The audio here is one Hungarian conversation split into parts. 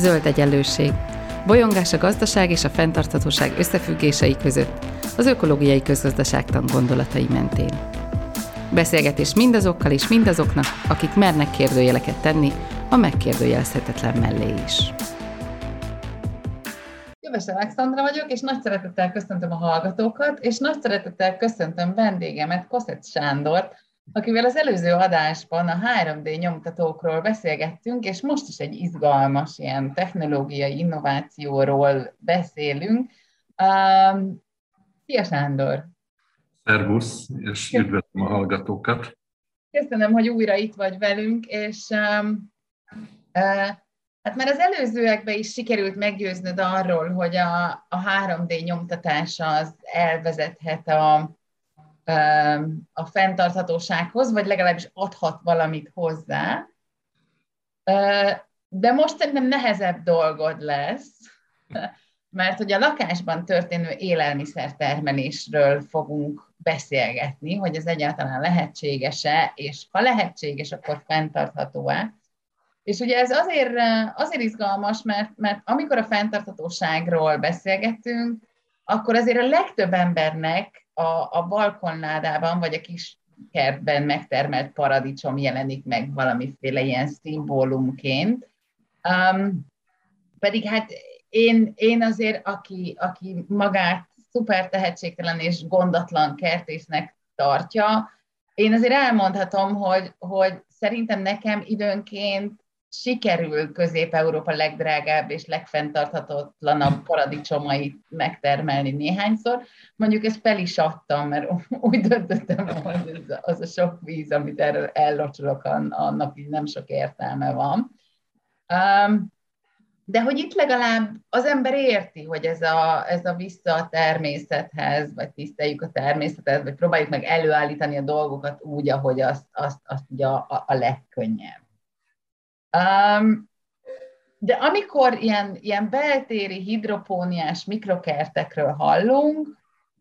Zöld egyenlőség. Bolyongás a gazdaság és a fenntarthatóság összefüggései között, az ökológiai közgazdaságtan gondolatai mentén. Beszélgetés mindazokkal és mindazoknak, akik mernek kérdőjeleket tenni, a megkérdőjelezhetetlen mellé is. Köves Alexandra vagyok, és nagy szeretettel köszöntöm a hallgatókat, és nagy szeretettel köszöntöm vendégemet, Koszett Sándort, akivel az előző adásban a 3D nyomtatókról beszélgettünk, és most is egy izgalmas ilyen technológiai innovációról beszélünk. Um, szia Sándor! Szervusz, és üdvözlöm a hallgatókat! Köszönöm, hogy újra itt vagy velünk, és um, uh, hát már az előzőekben is sikerült meggyőznöd arról, hogy a, a 3D nyomtatás az elvezethet a, a fenntarthatósághoz, vagy legalábbis adhat valamit hozzá. De most szerintem nehezebb dolgod lesz, mert hogy a lakásban történő élelmiszertermelésről fogunk beszélgetni, hogy ez egyáltalán lehetséges-e, és ha lehetséges, akkor fenntartható-e. És ugye ez azért, azért izgalmas, mert, mert amikor a fenntarthatóságról beszélgetünk, akkor azért a legtöbb embernek a, a balkonládában, vagy a kis kertben megtermelt paradicsom jelenik meg valamiféle ilyen szimbólumként. Um, pedig hát én, én azért, aki, aki magát szuper tehetségtelen és gondatlan kertésznek tartja, én azért elmondhatom, hogy, hogy szerintem nekem időnként sikerül Közép-Európa legdrágább és legfenntarthatatlanabb paradicsomait megtermelni néhányszor. Mondjuk ezt fel is adtam, mert úgy döntöttem, hogy az a sok víz, amit erről ellocsolok, annak így nem sok értelme van. De hogy itt legalább az ember érti, hogy ez a, ez a vissza a természethez, vagy tiszteljük a természethez, vagy próbáljuk meg előállítani a dolgokat úgy, ahogy azt, azt, azt ugye a, a legkönnyebb. Um, de amikor ilyen, ilyen beltéri hidropóniás mikrokertekről hallunk,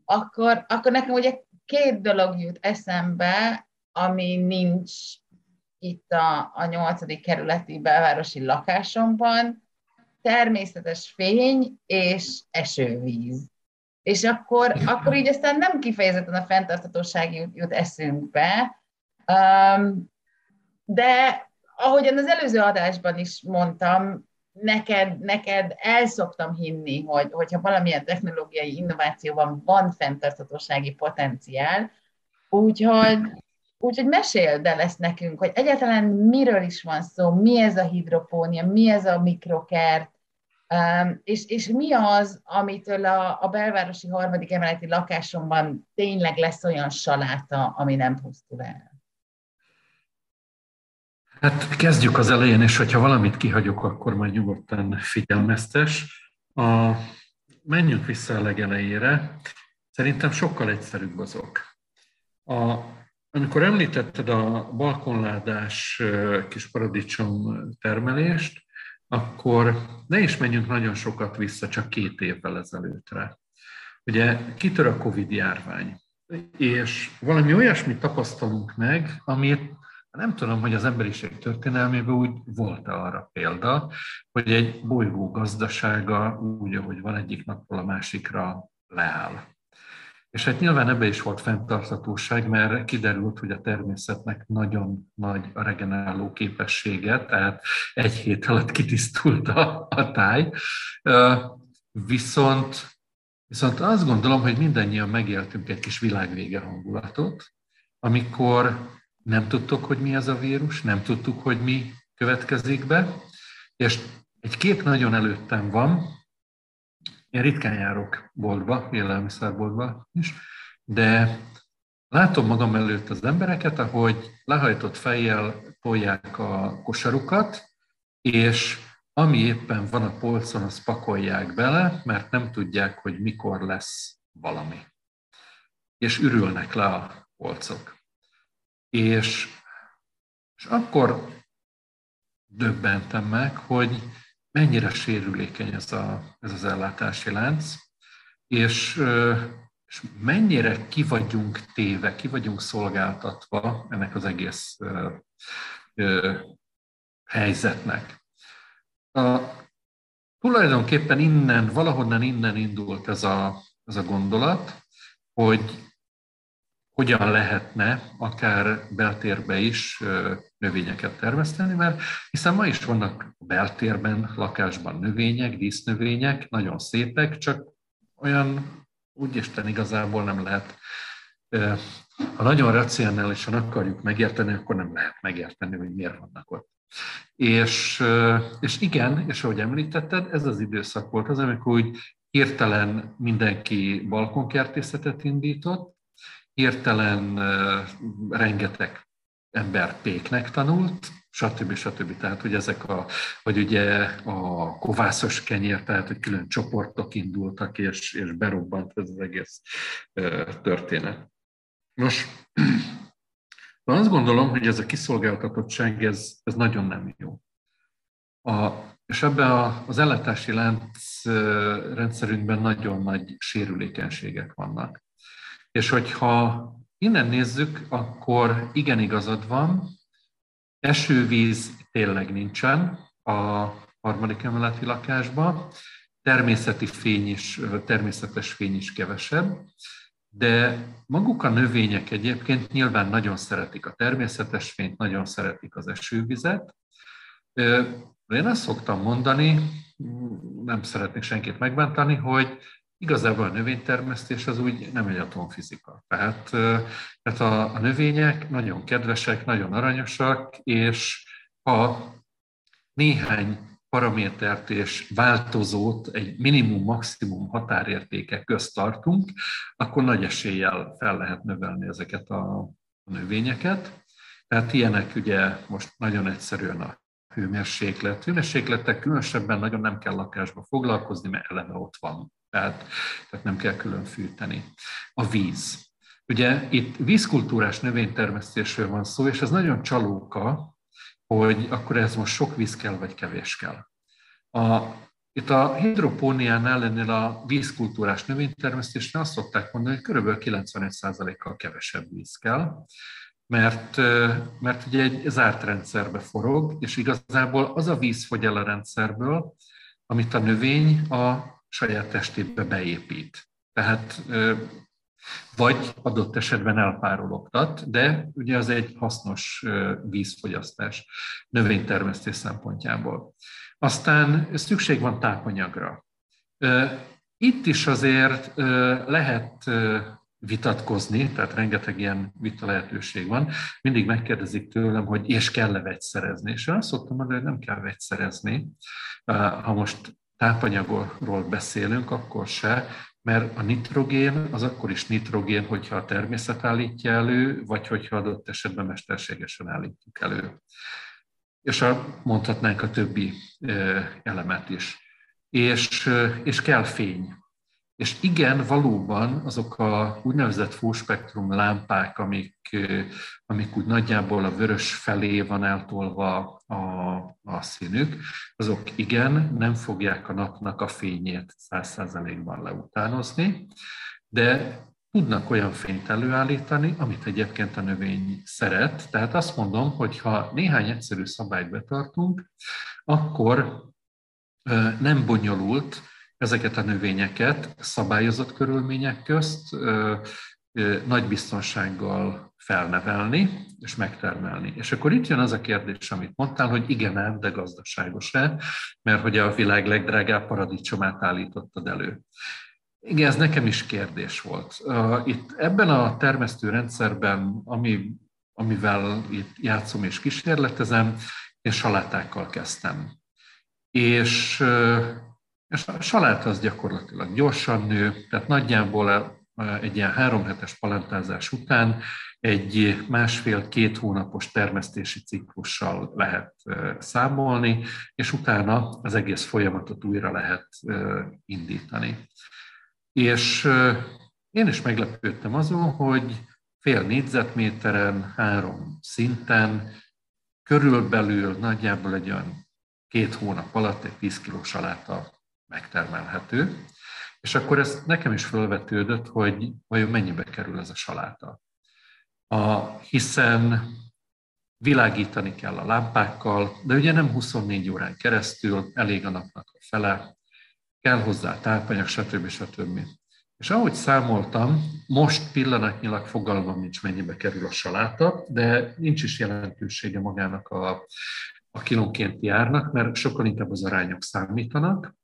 akkor, akkor nekem ugye két dolog jut eszembe, ami nincs itt a, a 8. kerületi belvárosi lakásomban, természetes fény és esővíz. És akkor, akkor így aztán nem kifejezetten a fenntarthatóság jut, jut eszünkbe, um, de ahogyan az előző adásban is mondtam, neked, neked el szoktam hinni, hogy, hogyha valamilyen technológiai innovációban van fenntarthatósági potenciál, úgyhogy, úgyhogy meséld el ezt nekünk, hogy egyáltalán miről is van szó, mi ez a hidropónia, mi ez a mikrokert, um, és, és mi az, amitől a, a belvárosi harmadik emeleti lakásomban tényleg lesz olyan saláta, ami nem pusztul el. Hát kezdjük az elején, és hogyha valamit kihagyok, akkor majd nyugodtan figyelmeztes. A, menjünk vissza a legelejére. Szerintem sokkal egyszerűbb azok. A, amikor említetted a balkonládás kis paradicsom termelést, akkor ne is menjünk nagyon sokat vissza, csak két évvel ezelőttre. Ugye kitör a Covid járvány, és valami olyasmit tapasztalunk meg, amit nem tudom, hogy az emberiség történelmében úgy volt -e arra példa, hogy egy bolygó gazdasága úgy, ahogy van egyik napról a másikra leáll. És hát nyilván ebbe is volt fenntarthatóság, mert kiderült, hogy a természetnek nagyon nagy a regeneráló képessége, tehát egy hét alatt kitisztult a, a táj. Viszont, viszont azt gondolom, hogy mindannyian megéltünk egy kis világvége hangulatot, amikor nem tudtuk, hogy mi az a vírus, nem tudtuk, hogy mi következik be, és egy kép nagyon előttem van, én ritkán járok boltba, élelmiszerboltba is, de látom magam előtt az embereket, ahogy lehajtott fejjel tolják a kosarukat, és ami éppen van a polcon, azt pakolják bele, mert nem tudják, hogy mikor lesz valami. És ürülnek le a polcok. És, és akkor döbbentem meg, hogy mennyire sérülékeny ez, a, ez az ellátási lánc, és, és mennyire ki vagyunk téve, ki vagyunk szolgáltatva ennek az egész ö, ö, helyzetnek. A, tulajdonképpen innen, valahonnan innen indult ez a, ez a gondolat, hogy hogyan lehetne akár beltérbe is növényeket termeszteni, mert hiszen ma is vannak beltérben, lakásban növények, dísznövények, nagyon szépek, csak olyan úgy Isten igazából nem lehet. Ha nagyon racionálisan akarjuk megérteni, akkor nem lehet megérteni, hogy miért vannak ott. És, és igen, és ahogy említetted, ez az időszak volt az, amikor úgy hirtelen mindenki balkonkertészetet indított, hirtelen rengeteg ember péknek tanult, stb. stb. Tehát, hogy ezek a, vagy ugye a kovászos kenyér, tehát, hogy külön csoportok indultak, és, és berobbant ez az egész történet. Nos, azt gondolom, hogy ez a kiszolgáltatottság, ez, ez nagyon nem jó. A, és ebben a, az ellátási lánc rendszerünkben nagyon nagy sérülékenységek vannak. És hogyha innen nézzük, akkor igen igazad van, esővíz tényleg nincsen a harmadik emeleti lakásban, természeti fény is, természetes fény is kevesebb, de maguk a növények egyébként nyilván nagyon szeretik a természetes fényt, nagyon szeretik az esővizet. Én azt szoktam mondani, nem szeretnék senkit megbántani, hogy Igazából a növénytermesztés az úgy nem egy atomfizika. Tehát, tehát a, a növények nagyon kedvesek, nagyon aranyosak, és ha néhány paramétert és változót egy minimum-maximum határértékek közt tartunk, akkor nagy eséllyel fel lehet növelni ezeket a növényeket. Tehát ilyenek ugye most nagyon egyszerűen a hőmérséklet. Hőmérsékletek különösebben nagyon nem kell lakásba foglalkozni, mert eleve ott van tehát, tehát nem kell külön fűteni. A víz. Ugye itt vízkultúrás növénytermesztésről van szó, és ez nagyon csalóka, hogy akkor ez most sok víz kell, vagy kevés kell. A, itt a hidropóniánál ennél a vízkultúrás növénytermesztésnél azt szokták mondani, hogy kb. 95%-kal kevesebb víz kell, mert, mert ugye egy zárt rendszerbe forog, és igazából az a víz fogy a rendszerből, amit a növény a saját testébe beépít. Tehát vagy adott esetben elpárologtat, de ugye az egy hasznos vízfogyasztás növénytermesztés szempontjából. Aztán szükség van tápanyagra. Itt is azért lehet vitatkozni, tehát rengeteg ilyen vita lehetőség van. Mindig megkérdezik tőlem, hogy és kell-e vegyszerezni. És én azt szoktam mondani, hogy nem kell vegyszerezni. Ha most tápanyagról beszélünk, akkor se, mert a nitrogén az akkor is nitrogén, hogyha a természet állítja elő, vagy hogyha adott esetben mesterségesen állítjuk elő. És a, mondhatnánk a többi elemet is. És, és kell fény. És igen, valóban azok a úgynevezett full spektrum lámpák, amik, amik úgy nagyjából a vörös felé van eltolva a, a színük, azok igen, nem fogják a napnak a fényét száz százalékban leutánozni, de tudnak olyan fényt előállítani, amit egyébként a növény szeret. Tehát azt mondom, hogy ha néhány egyszerű szabályt betartunk, akkor nem bonyolult, ezeket a növényeket szabályozott körülmények közt nagy biztonsággal felnevelni és megtermelni. És akkor itt jön az a kérdés, amit mondtál, hogy igen ám, de gazdaságos-e, mert hogy a világ legdrágább paradicsomát állítottad elő. Igen, ez nekem is kérdés volt. Itt ebben a termesztő rendszerben, ami, amivel itt játszom és kísérletezem, én salátákkal kezdtem. És és a salát az gyakorlatilag gyorsan nő, tehát nagyjából egy ilyen három hetes palentázás után egy másfél-két hónapos termesztési ciklussal lehet számolni, és utána az egész folyamatot újra lehet indítani. És én is meglepődtem azon, hogy fél négyzetméteren, három szinten, körülbelül nagyjából egy olyan két hónap alatt egy 10 kiló saláta megtermelhető. És akkor ez nekem is felvetődött, hogy vajon mennyibe kerül ez a saláta. A, hiszen világítani kell a lámpákkal, de ugye nem 24 órán keresztül, elég a napnak a fele, kell hozzá tápanyag, stb. stb. És ahogy számoltam, most pillanatnyilag fogalmam nincs, mennyibe kerül a saláta, de nincs is jelentősége magának a, a kilónkénti árnak, mert sokkal inkább az arányok számítanak.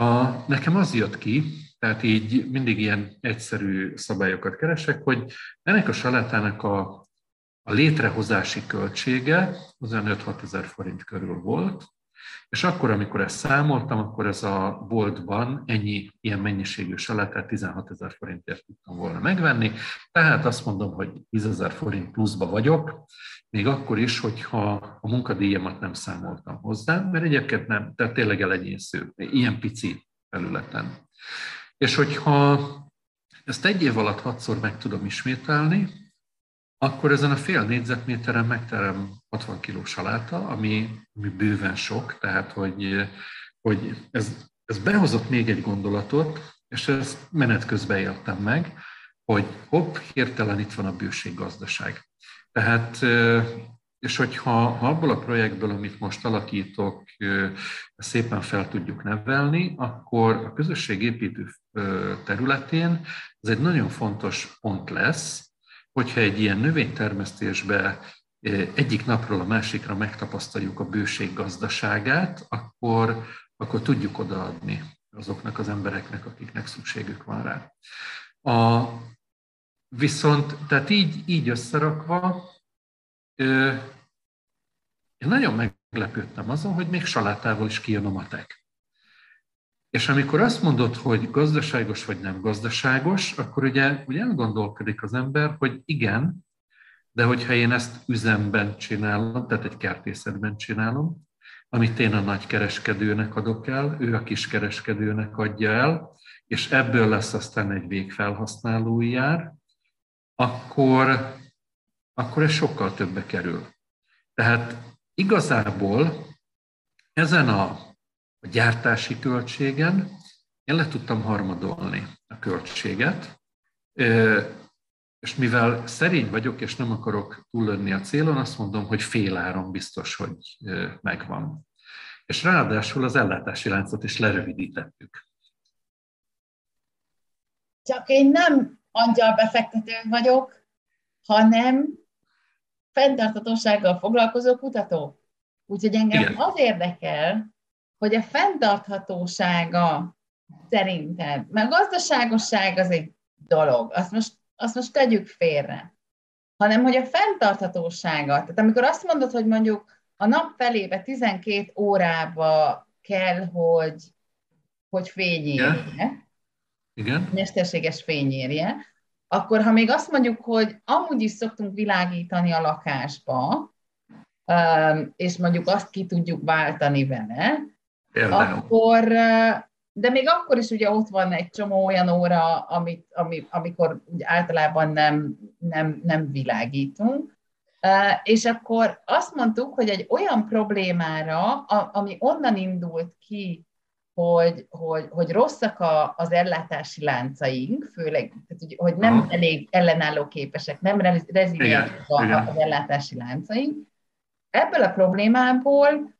A, nekem az jött ki, tehát így mindig ilyen egyszerű szabályokat keresek, hogy ennek a salátának a, a létrehozási költsége az olyan 5-6 ezer forint körül volt, és akkor, amikor ezt számoltam, akkor ez a boltban ennyi ilyen mennyiségű salátát 16 ezer forintért tudtam volna megvenni. Tehát azt mondom, hogy 10 ezer forint pluszba vagyok, még akkor is, hogyha a munkadíjamat nem számoltam hozzá, mert egyébként nem, tehát tényleg elenyésző, ilyen pici felületen. És hogyha ezt egy év alatt hatszor meg tudom ismételni, akkor ezen a fél négyzetméteren megterem 60 kiló saláta, ami, ami bőven sok, tehát hogy, hogy ez, ez behozott még egy gondolatot, és ezt menet közben éltem meg, hogy hopp, hirtelen itt van a bőséggazdaság. Tehát, és hogyha ha abból a projektből, amit most alakítok, szépen fel tudjuk nevelni, akkor a közösségépítő területén ez egy nagyon fontos pont lesz, hogyha egy ilyen növénytermesztésbe egyik napról a másikra megtapasztaljuk a bőség gazdaságát, akkor, akkor tudjuk odaadni azoknak az embereknek, akiknek szükségük van rá. A, viszont, tehát így, így összerakva, ö, én nagyon meglepődtem azon, hogy még salátával is kijön a matek. És amikor azt mondod, hogy gazdaságos vagy nem gazdaságos, akkor ugye, ugye elgondolkodik az ember, hogy igen, de hogyha én ezt üzemben csinálom, tehát egy kertészetben csinálom, amit én a nagy kereskedőnek adok el, ő a kis kereskedőnek adja el, és ebből lesz aztán egy végfelhasználói jár, akkor, akkor ez sokkal többe kerül. Tehát igazából ezen a, a gyártási költségen én le tudtam harmadolni a költséget, és mivel szerény vagyok, és nem akarok túllönni a célon, azt mondom, hogy fél áron biztos, hogy megvan. És ráadásul az ellátási láncot is lerövidítettük. Csak én nem angyalbefektető vagyok, hanem fenntarthatósággal foglalkozó kutató. Úgyhogy engem Igen. az érdekel, hogy a fenntarthatósága szerinted, mert a gazdaságosság az egy dolog, azt most azt most tegyük félre, hanem hogy a fenntarthatósága, tehát amikor azt mondod, hogy mondjuk a nap felébe 12 órába kell, hogy, hogy fényérje, Igen. Mesterséges fényérje, akkor ha még azt mondjuk, hogy amúgy is szoktunk világítani a lakásba, um, és mondjuk azt ki tudjuk váltani vele, Például. akkor de még akkor is ugye ott van egy csomó olyan óra, amit, ami, amikor ugye általában nem, nem, nem világítunk. És akkor azt mondtuk, hogy egy olyan problémára, ami onnan indult ki, hogy, hogy, hogy rosszak a, az ellátási láncaink, főleg, tehát, hogy nem Aha. elég ellenálló képesek, nem reziliensek az ellátási láncaink. Ebből a problémából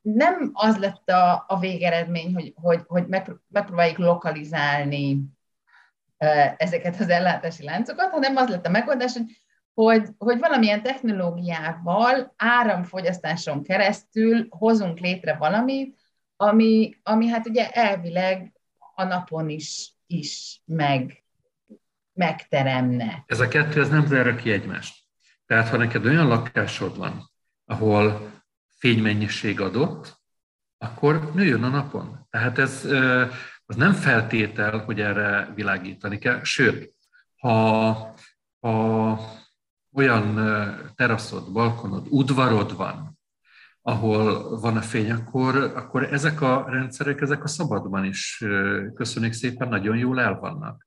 nem az lett a, a végeredmény, hogy, hogy, hogy megpróbáljuk lokalizálni ezeket az ellátási láncokat, hanem az lett a megoldás, hogy, hogy, hogy valamilyen technológiával, áramfogyasztáson keresztül hozunk létre valamit, ami, ami hát ugye elvileg a napon is, is meg, megteremne. Ez a kettő, ez nem zárja ki egymást. Tehát, ha neked olyan lakásod van, ahol fénymennyiség adott, akkor nőjön a napon. Tehát ez az nem feltétel, hogy erre világítani kell. Sőt, ha, ha olyan teraszod, balkonod, udvarod van, ahol van a fény, akkor, akkor ezek a rendszerek, ezek a szabadban is köszönjük szépen, nagyon jól el vannak.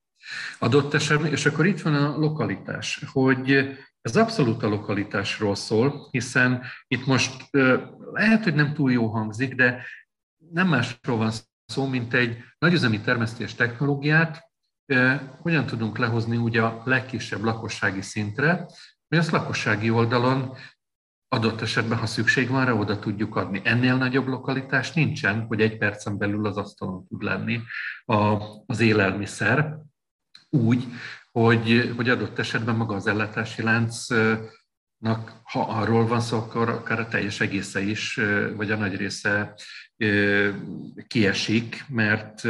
Adott esetben, és akkor itt van a lokalitás, hogy ez abszolút a lokalitásról szól, hiszen itt most lehet, hogy nem túl jó hangzik, de nem másról van szó, mint egy nagyüzemi termesztés technológiát, hogyan tudunk lehozni úgy a legkisebb lakossági szintre, hogy azt lakossági oldalon adott esetben, ha szükség van rá, oda tudjuk adni. Ennél nagyobb lokalitás nincsen, hogy egy percen belül az asztalon tud lenni az élelmiszer, úgy, hogy, hogy adott esetben maga az ellátási láncnak, ha arról van szó, akkor akár a teljes egésze is, vagy a nagy része kiesik, mert,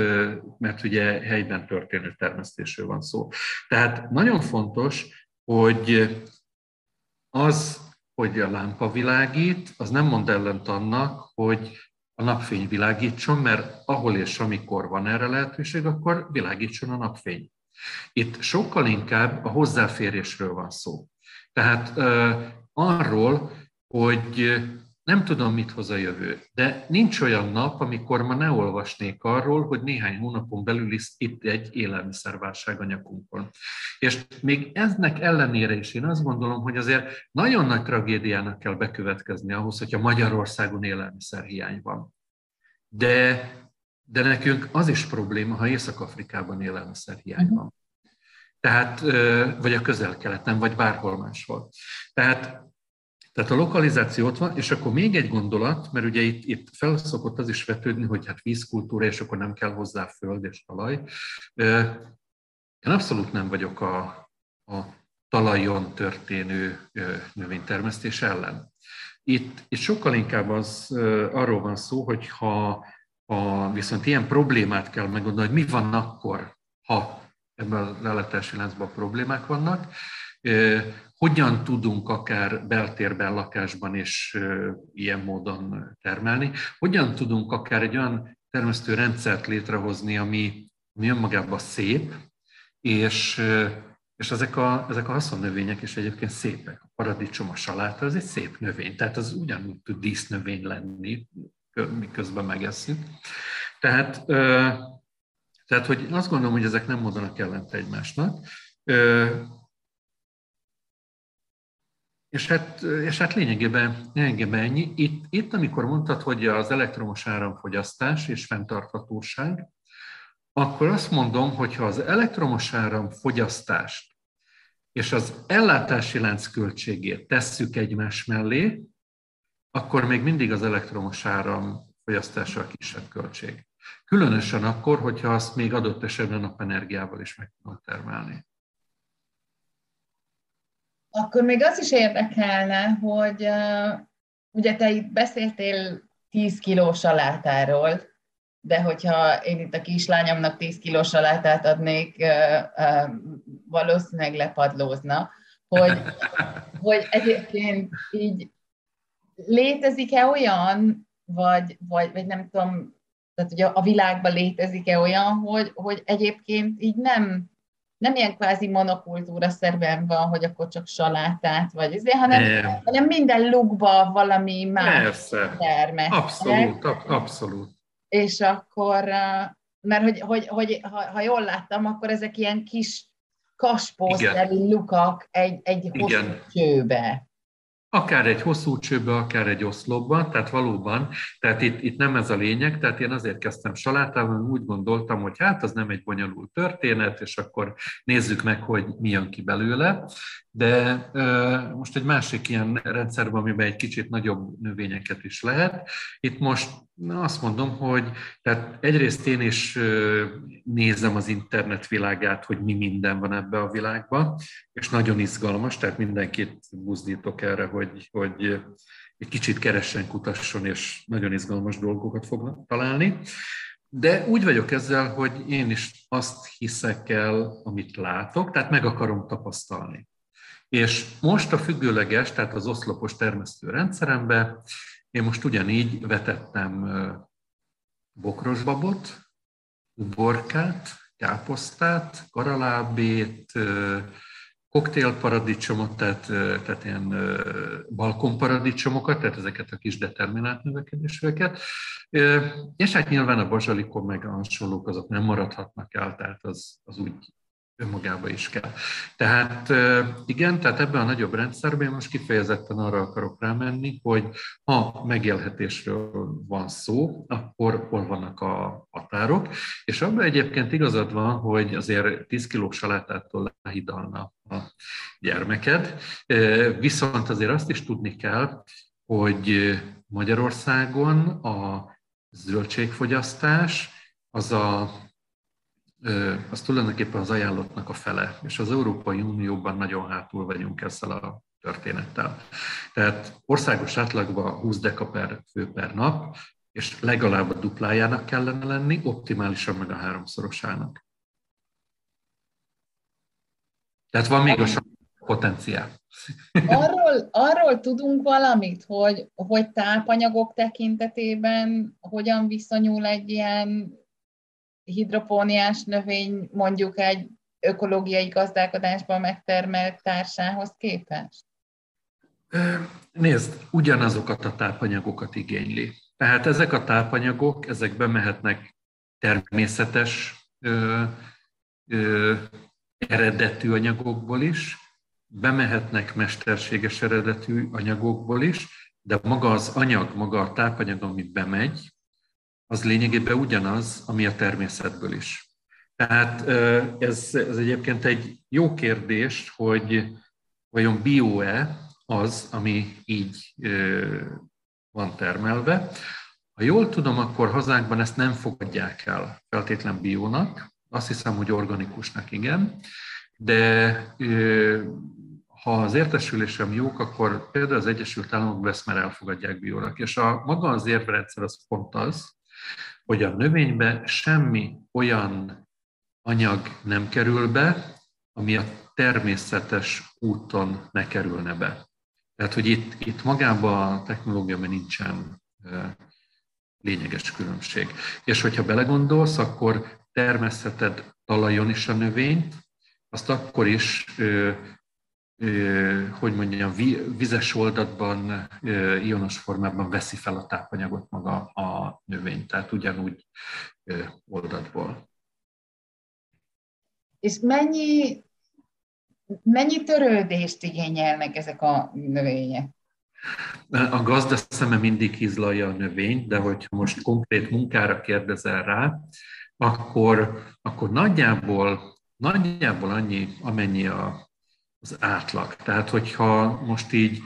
mert ugye helyben történő termesztésről van szó. Tehát nagyon fontos, hogy az, hogy a lámpa világít, az nem mond ellent annak, hogy a napfény világítson, mert ahol és amikor van erre lehetőség, akkor világítson a napfény. Itt sokkal inkább a hozzáférésről van szó. Tehát uh, arról, hogy nem tudom, mit hoz a jövő, de nincs olyan nap, amikor ma ne olvasnék arról, hogy néhány hónapon belül is itt egy élelmiszerválság a nyakunkon. És még eznek ellenére is én azt gondolom, hogy azért nagyon nagy tragédiának kell bekövetkezni ahhoz, hogyha Magyarországon élelmiszerhiány van. De, de nekünk az is probléma, ha Észak-Afrikában élelmiszerhiány mhm. van. Tehát, vagy a közel-keleten, vagy bárhol máshol. Tehát tehát a lokalizáció ott van, és akkor még egy gondolat, mert ugye itt, itt felszokott az is vetődni, hogy hát vízkultúra, és akkor nem kell hozzá föld és talaj. Én abszolút nem vagyok a, a talajon történő növénytermesztés ellen. Itt, itt sokkal inkább az, arról van szó, hogy ha, ha viszont ilyen problémát kell megoldani, hogy mi van akkor, ha ebben a leletási láncban problémák vannak, hogyan tudunk akár beltérben, lakásban is ilyen módon termelni, hogyan tudunk akár egy olyan termesztő rendszert létrehozni, ami, ami önmagában szép, és, és ezek a, ezek a haszonnövények is egyébként szépek. A paradicsom, a saláta, az egy szép növény, tehát az ugyanúgy tud dísznövény lenni, miközben megesszük. Tehát, tehát, hogy azt gondolom, hogy ezek nem mondanak ellent egymásnak. És hát, és hát lényegében, lényegében ennyi. Itt, itt, amikor mondtad, hogy az elektromos áramfogyasztás és fenntarthatóság, akkor azt mondom, hogy ha az elektromos áramfogyasztást és az ellátási lánc költségét tesszük egymás mellé, akkor még mindig az elektromos áram fogyasztása a kisebb költség. Különösen akkor, hogyha azt még adott esetben napenergiával is meg tudod termelni. Akkor még az is érdekelne, hogy uh, ugye te itt beszéltél 10 kilós salátáról, de hogyha én itt a kislányomnak 10 kilós salátát adnék, uh, uh, valószínűleg lepadlózna, hogy, hogy egyébként így létezik-e olyan, vagy, vagy, vagy nem tudom, tehát hogy a világban létezik-e olyan, hogy, hogy egyébként így nem nem ilyen kvázi monokultúra szerben van, hogy akkor csak salátát vagy ezért, hanem, nem. hanem minden lukba valami más Persze. termesztek. Abszolút, abszolút. És akkor, mert hogy, hogy, hogy ha, ha jól láttam, akkor ezek ilyen kis kaspószerű lukak egy, egy hosszú Igen. csőbe. Akár egy hosszú csőbe, akár egy oszlopban, tehát valóban, tehát itt, itt nem ez a lényeg, tehát én azért kezdtem salátával, úgy gondoltam, hogy hát az nem egy bonyolult történet, és akkor nézzük meg, hogy mi jön ki belőle. De most egy másik ilyen rendszerben, amiben egy kicsit nagyobb növényeket is lehet. Itt most azt mondom, hogy tehát egyrészt én is nézem az internet világát, hogy mi minden van ebbe a világban, és nagyon izgalmas, tehát mindenkit buzdítok erre, hogy, hogy egy kicsit keressen, kutasson, és nagyon izgalmas dolgokat fognak találni. De úgy vagyok ezzel, hogy én is azt hiszek el, amit látok, tehát meg akarom tapasztalni. És most a függőleges, tehát az oszlopos termesztő rendszerembe én most ugyanígy vetettem bokrosbabot, uborkát, káposztát, karalábét, koktélparadicsomot, tehát, tehát ilyen balkonparadicsomokat, tehát ezeket a kis determinált növekedésűeket, és hát nyilván a bazsalikon meg a hasonlók azok nem maradhatnak el, tehát az, az úgy önmagába is kell. Tehát igen, tehát ebben a nagyobb rendszerben most kifejezetten arra akarok rámenni, hogy ha megélhetésről van szó, akkor hol vannak a határok, és abban egyébként igazad van, hogy azért 10 kiló salátától lehidalna a gyermeked, viszont azért azt is tudni kell, hogy Magyarországon a zöldségfogyasztás az a az tulajdonképpen az ajánlottnak a fele, és az Európai Unióban nagyon hátul vagyunk ezzel a történettel. Tehát országos átlagban 20 deka per fő per nap, és legalább a duplájának kellene lenni, optimálisan meg a háromszorosának. Tehát van még a potenciál. Arról, arról tudunk valamit, hogy, hogy tápanyagok tekintetében hogyan viszonyul egy ilyen hidropóniás növény mondjuk egy ökológiai gazdálkodásban megtermelt társához képest? Nézd, ugyanazokat a tápanyagokat igényli. Tehát ezek a tápanyagok, ezek bemehetnek természetes ö, ö, eredetű anyagokból is, bemehetnek mesterséges eredetű anyagokból is, de maga az anyag, maga a tápanyag, amit bemegy, az lényegében ugyanaz, ami a természetből is. Tehát ez, ez egyébként egy jó kérdés, hogy vajon bio-e az, ami így van termelve. Ha jól tudom, akkor hazánkban ezt nem fogadják el feltétlen biónak, azt hiszem, hogy organikusnak igen, de ha az értesülésem jók, akkor például az Egyesült Államokban ezt már elfogadják biónak. És a maga az érvrendszer az pont az, hogy a növénybe semmi olyan anyag nem kerül be, ami a természetes úton ne kerülne be. Tehát, hogy itt, itt magában a technológiában nincsen lényeges különbség. És hogyha belegondolsz, akkor termesztheted talajon is a növényt, azt akkor is hogy mondjam, vizes oldatban, ionos formában veszi fel a tápanyagot maga a növény, tehát ugyanúgy oldatból. És mennyi, mennyi törődést igényelnek ezek a növények? A gazda szeme mindig izlalja a növényt, de hogyha most konkrét munkára kérdezel rá, akkor, akkor nagyjából, nagyjából annyi, amennyi a az átlag. Tehát, hogyha most így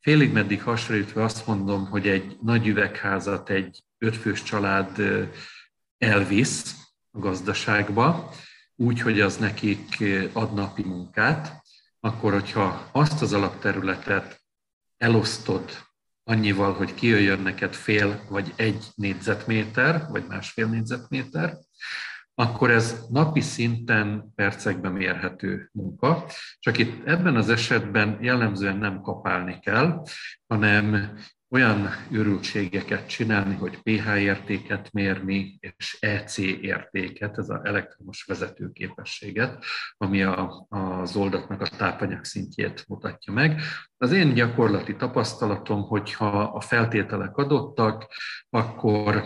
félig meddig hasonlítva azt mondom, hogy egy nagy üvegházat egy ötfős család elvisz a gazdaságba, úgy, hogy az nekik ad napi munkát, akkor, hogyha azt az alapterületet elosztod annyival, hogy kijöjjön neked fél vagy egy négyzetméter, vagy másfél négyzetméter, akkor ez napi szinten percekben mérhető munka. Csak itt ebben az esetben jellemzően nem kapálni kell, hanem olyan őrültségeket csinálni, hogy pH értéket mérni, és EC értéket, ez az elektromos vezetőképességet, ami a, az oldatnak a tápanyag szintjét mutatja meg. Az én gyakorlati tapasztalatom, hogyha a feltételek adottak, akkor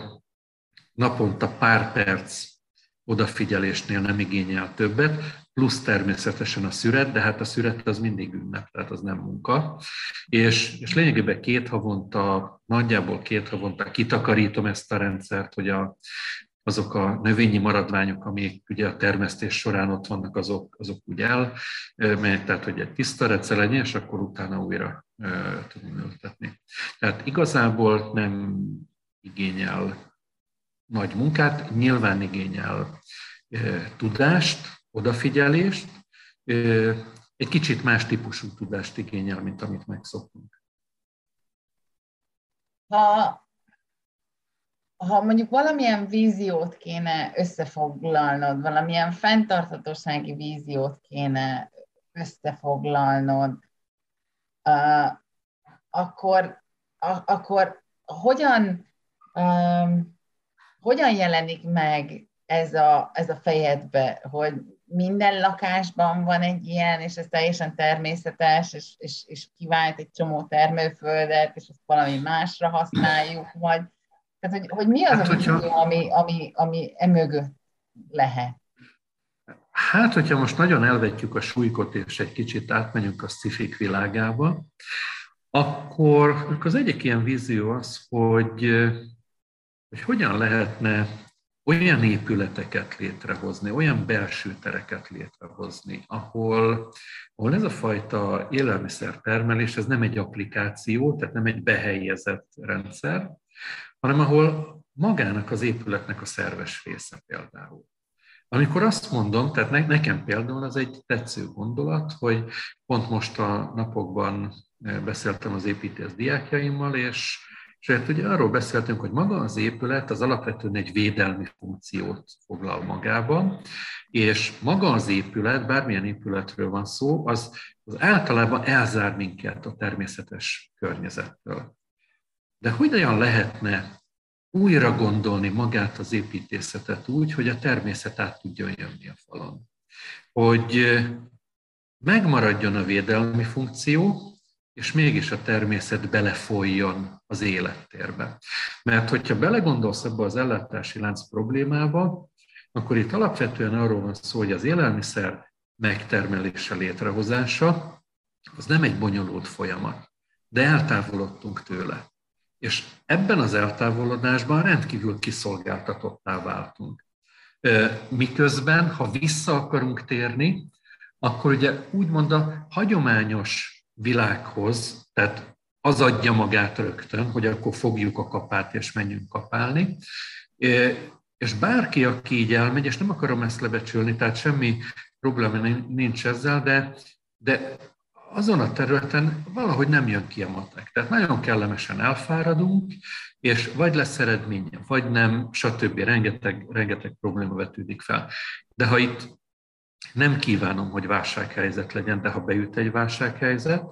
naponta pár perc odafigyelésnél nem igényel többet, plusz természetesen a szüret, de hát a szüret az mindig ünnep, tehát az nem munka. És, és lényegében két havonta, nagyjából két havonta kitakarítom ezt a rendszert, hogy a, azok a növényi maradványok, amik ugye a termesztés során ott vannak, azok, azok úgy el, tehát hogy egy tiszta recce legyen, és akkor utána újra tudom ültetni. Tehát igazából nem igényel nagy munkát, nyilván igényel tudást, odafigyelést, egy kicsit más típusú tudást igényel, mint amit megszoktunk. Ha, ha mondjuk valamilyen víziót kéne összefoglalnod, valamilyen fenntarthatósági víziót kéne összefoglalnod, akkor, akkor hogyan hogyan jelenik meg ez a, ez a fejedbe, hogy minden lakásban van egy ilyen, és ez teljesen természetes, és, és, és kivált egy csomó termőföldet, és ezt valami másra használjuk, vagy tehát, hogy, hogy mi az, hát, a hogyha... ami, ami, ami emögött lehet? Hát, hogyha most nagyon elvetjük a súlykot, és egy kicsit átmenjünk a szifik világába, akkor az egyik ilyen vízió az, hogy, hogy hogyan lehetne olyan épületeket létrehozni, olyan belső tereket létrehozni, ahol, ahol ez a fajta élelmiszertermelés, ez nem egy applikáció, tehát nem egy behelyezett rendszer, hanem ahol magának az épületnek a szerves része például. Amikor azt mondom, tehát nekem például az egy tetsző gondolat, hogy pont most a napokban eh, beszéltem az építész diákjaimmal, és, és hát ugye arról beszéltünk, hogy maga az épület az alapvetően egy védelmi funkciót foglal magába, és maga az épület, bármilyen épületről van szó, az, az általában elzár minket a természetes környezettől. De hogyan lehetne újra gondolni magát az építészetet úgy, hogy a természet át tudjon jönni a falon. Hogy megmaradjon a védelmi funkció, és mégis a természet belefolyjon az élettérbe. Mert hogyha belegondolsz ebbe az ellátási lánc problémába, akkor itt alapvetően arról van szó, hogy az élelmiszer megtermelése, létrehozása, az nem egy bonyolult folyamat, de eltávolodtunk tőle. És ebben az eltávolodásban rendkívül kiszolgáltatottá váltunk. Miközben, ha vissza akarunk térni, akkor ugye úgymond a hagyományos világhoz, tehát az adja magát rögtön, hogy akkor fogjuk a kapát és menjünk kapálni. És bárki, aki így elmegy, és nem akarom ezt lebecsülni, tehát semmi probléma nincs ezzel, de, de azon a területen valahogy nem jön ki a matek. Tehát nagyon kellemesen elfáradunk, és vagy lesz eredménye, vagy nem, stb. Rengeteg, rengeteg probléma vetődik fel. De ha itt nem kívánom, hogy válsághelyzet legyen, de ha beüt egy válsághelyzet,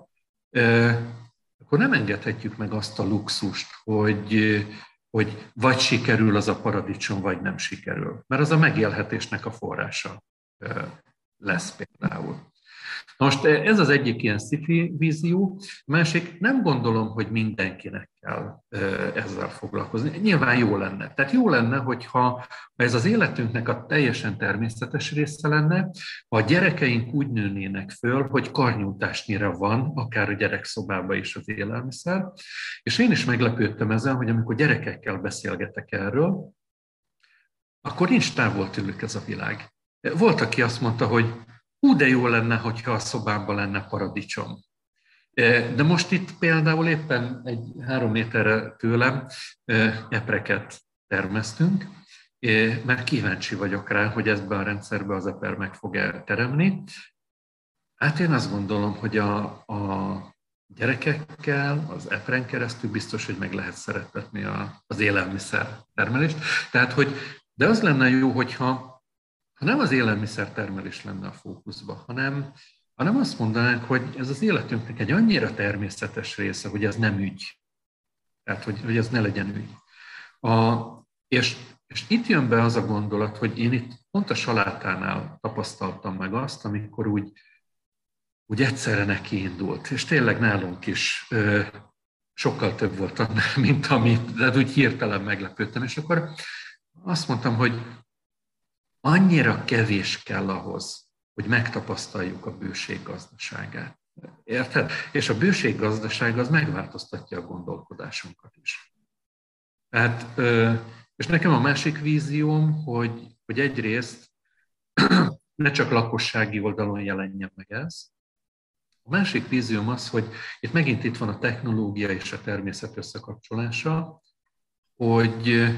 akkor nem engedhetjük meg azt a luxust, hogy, hogy vagy sikerül az a paradicsom, vagy nem sikerül. Mert az a megélhetésnek a forrása lesz például. Most eh, ez az egyik ilyen sci vízió, másik nem gondolom, hogy mindenkinek kell eh, ezzel foglalkozni. Nyilván jó lenne. Tehát jó lenne, hogyha ez az életünknek a teljesen természetes része lenne, ha a gyerekeink úgy nőnének föl, hogy karnyújtásnyira van, akár a gyerekszobában is az élelmiszer. És én is meglepődtem ezen, hogy amikor gyerekekkel beszélgetek erről, akkor nincs távol tőlük ez a világ. Volt, aki azt mondta, hogy Hú, de jó lenne, hogyha a szobámban lenne paradicsom. E, de most itt például éppen egy három méterre tőlem e, epreket termesztünk, e, mert kíváncsi vagyok rá, hogy ezben a rendszerben az eper meg fog-e teremni. Hát én azt gondolom, hogy a, a gyerekekkel, az epren keresztül biztos, hogy meg lehet szeretetni a, az élelmiszer termelést. Tehát, hogy, de az lenne jó, hogyha ha nem az élelmiszertermelés lenne a fókuszban, hanem, hanem azt mondanánk, hogy ez az életünknek egy annyira természetes része, hogy ez nem ügy. Tehát, hogy, hogy ez ne legyen ügy. A, és, és itt jön be az a gondolat, hogy én itt pont a salátánál tapasztaltam meg azt, amikor úgy, úgy egyszerre neki indult. És tényleg nálunk is ö, sokkal több volt, mint amit, de úgy hirtelen meglepődtem. És akkor azt mondtam, hogy annyira kevés kell ahhoz, hogy megtapasztaljuk a bőség gazdaságát. Érted? És a bőség gazdaság az megváltoztatja a gondolkodásunkat is. Tehát, és nekem a másik vízióm, hogy, hogy egyrészt ne csak lakossági oldalon jelenjen meg ez. A másik vízióm az, hogy itt megint itt van a technológia és a természet összekapcsolása, hogy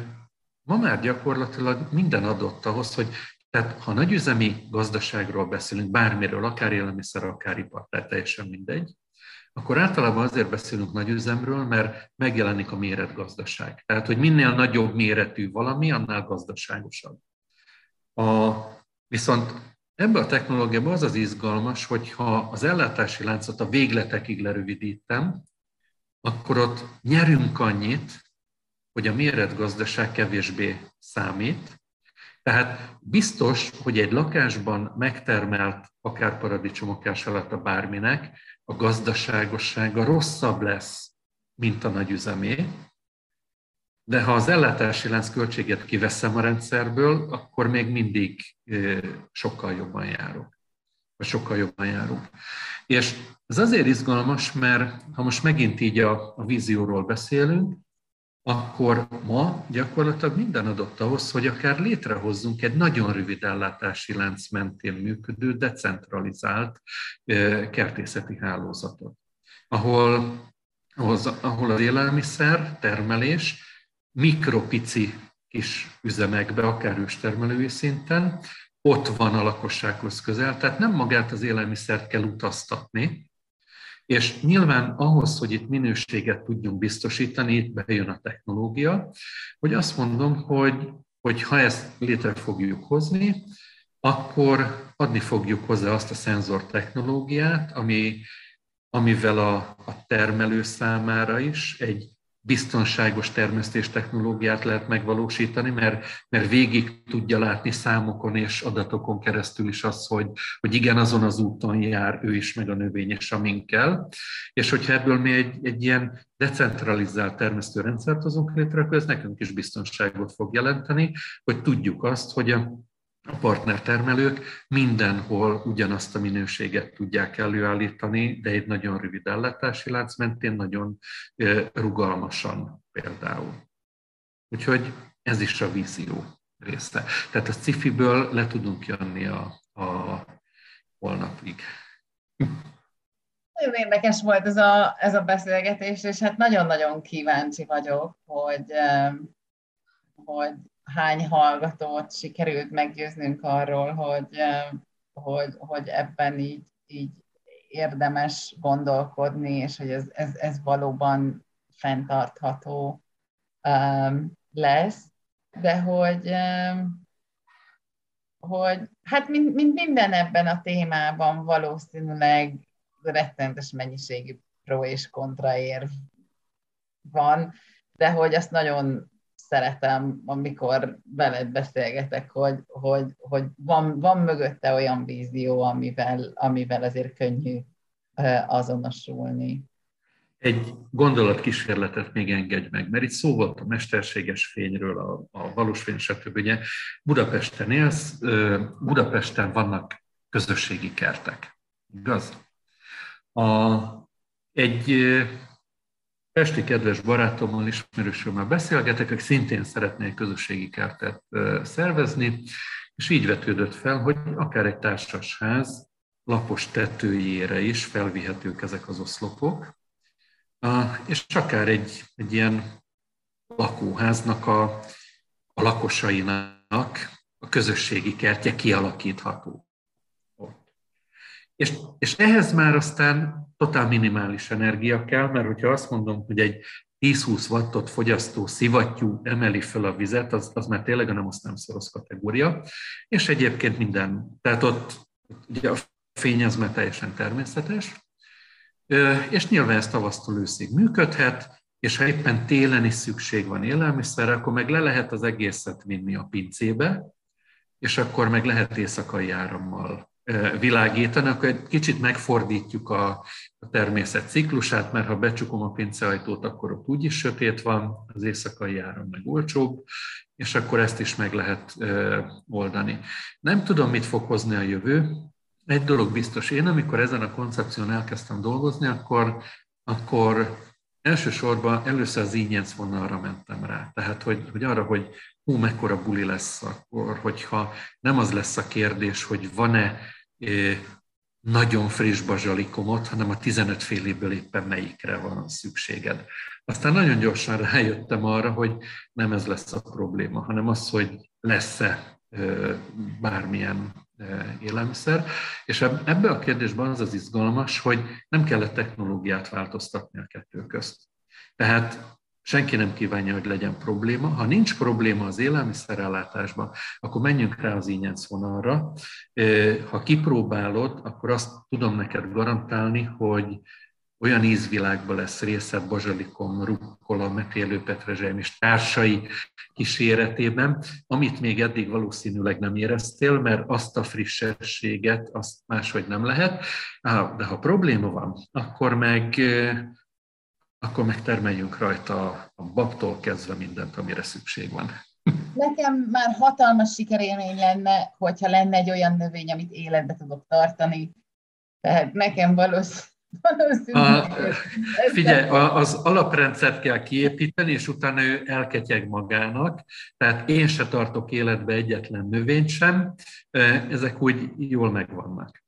Ma már gyakorlatilag minden adott ahhoz, hogy tehát ha nagyüzemi gazdaságról beszélünk, bármiről, akár élelmiszer, akár ipar, tehát teljesen mindegy, akkor általában azért beszélünk nagyüzemről, mert megjelenik a méretgazdaság. Tehát, hogy minél nagyobb méretű valami, annál gazdaságosabb. A, viszont ebben a technológiában az az izgalmas, hogy ha az ellátási láncot a végletekig lerövidítem, akkor ott nyerünk annyit, hogy a méretgazdaság kevésbé számít. Tehát biztos, hogy egy lakásban megtermelt akár paradicsom, akár salata bárminek, a gazdaságossága rosszabb lesz, mint a nagyüzemé, de ha az ellátási lánc költséget kiveszem a rendszerből, akkor még mindig sokkal jobban járok. Vagy sokkal jobban járunk. És ez azért izgalmas, mert ha most megint így a, a vízióról beszélünk, akkor ma gyakorlatilag minden adott ahhoz, hogy akár létrehozzunk egy nagyon rövid ellátási lánc mentén működő, decentralizált kertészeti hálózatot, ahol, ahol az élelmiszer termelés mikropici kis üzemekbe, akár őstermelői szinten, ott van a lakossághoz közel, tehát nem magát az élelmiszert kell utaztatni, és nyilván ahhoz, hogy itt minőséget tudjunk biztosítani, itt bejön a technológia, hogy azt mondom, hogy, hogy ha ezt létre fogjuk hozni, akkor adni fogjuk hozzá azt a szenzor technológiát, ami, amivel a, a termelő számára is egy biztonságos termesztés technológiát lehet megvalósítani, mert, mert végig tudja látni számokon és adatokon keresztül is az, hogy, hogy igen, azon az úton jár ő is, meg a növényes, aminkkel. És hogyha ebből mi egy, egy ilyen decentralizált termesztőrendszert hozunk létre, akkor ez nekünk is biztonságot fog jelenteni, hogy tudjuk azt, hogy a a partnertermelők mindenhol ugyanazt a minőséget tudják előállítani, de egy nagyon rövid ellátási lánc mentén, nagyon rugalmasan például. Úgyhogy ez is a vízió része. Tehát a sci-fiből le tudunk jönni a, a holnapig. Nagyon érdekes volt ez a, ez a beszélgetés, és hát nagyon-nagyon kíváncsi vagyok, hogy, hogy hány hallgatót sikerült meggyőznünk arról, hogy, hogy, hogy ebben így, így érdemes gondolkodni, és hogy ez, ez, ez valóban fenntartható um, lesz, de hogy, um, hogy hát mint, mint minden ebben a témában valószínűleg rettentes mennyiségű pro és kontra érv van, de hogy azt nagyon szeretem, amikor veled beszélgetek, hogy, hogy, hogy van, van mögötte olyan vízió, amivel, amivel azért könnyű azonosulni. Egy gondolatkísérletet még engedj meg, mert itt szó volt a mesterséges fényről, a, a valós fény, stb. Ugye Budapesten élsz, Budapesten vannak közösségi kertek, igaz? A, egy Pesti kedves barátommal, ismerősömmel beszélgetek, akik szintén szeretnék közösségi kertet szervezni, és így vetődött fel, hogy akár egy társasház lapos tetőjére is felvihetők ezek az oszlopok, és akár egy, egy ilyen lakóháznak a, a lakosainak a közösségi kertje kialakítható. És, és ehhez már aztán totál minimális energia kell, mert hogyha azt mondom, hogy egy 10-20 wattot fogyasztó szivattyú emeli fel a vizet, az, az már tényleg nem azt nem szoros kategória, és egyébként minden, tehát ott ugye a fény az már teljesen természetes, és nyilván ez tavasztól őszig működhet, és ha éppen télen is szükség van élelmiszerre, akkor meg le lehet az egészet vinni a pincébe, és akkor meg lehet éjszakai árammal világítani, akkor egy kicsit megfordítjuk a, a természet ciklusát, mert ha becsukom a pinceajtót, akkor ott úgyis sötét van, az éjszakai áram meg olcsóbb, és akkor ezt is meg lehet oldani. Nem tudom, mit fog hozni a jövő. Egy dolog biztos, én amikor ezen a koncepción elkezdtem dolgozni, akkor, akkor elsősorban először az ínyenc vonalra mentem rá. Tehát, hogy, hogy arra, hogy hú, mekkora buli lesz akkor, hogyha nem az lesz a kérdés, hogy van-e nagyon friss bazsalikomot, hanem a 15 évből éppen melyikre van szükséged. Aztán nagyon gyorsan rájöttem arra, hogy nem ez lesz a probléma, hanem az, hogy lesz-e bármilyen élelmiszer. És ebbe a kérdésben az az izgalmas, hogy nem kellett technológiát változtatni a kettő közt. Tehát senki nem kívánja, hogy legyen probléma. Ha nincs probléma az élelmiszerellátásban, akkor menjünk rá az ínyenc vonalra. Ha kipróbálod, akkor azt tudom neked garantálni, hogy olyan ízvilágban lesz részed bazsalikom, rukkola, metélő petrezselyem és társai kíséretében, amit még eddig valószínűleg nem éreztél, mert azt a frissességet, azt máshogy nem lehet. De ha probléma van, akkor meg akkor megtermeljünk rajta a babtól kezdve mindent, amire szükség van. Nekem már hatalmas sikerélmény lenne, hogyha lenne egy olyan növény, amit életbe tudok tartani. Tehát nekem valószínűleg a, figyelj, az alaprendszert kell kiépíteni, és utána ő elketyeg magának. Tehát én se tartok életbe egyetlen növényt sem. Ezek úgy jól megvannak.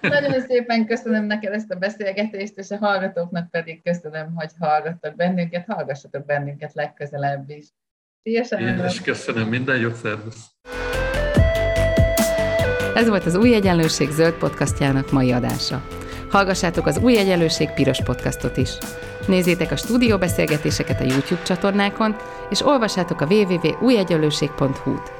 Nagyon szépen köszönöm neked ezt a beszélgetést, és a hallgatóknak pedig köszönöm, hogy hallgattak bennünket, hallgassatok bennünket legközelebb is. Szia, Én is köszönöm, minden jót, szervusz! Ez volt az Új Egyenlőség zöld podcastjának mai adása. Hallgassátok az Új Egyenlőség piros podcastot is. Nézzétek a stúdióbeszélgetéseket a YouTube csatornákon, és olvassátok a www.újegyenlőség.hu-t.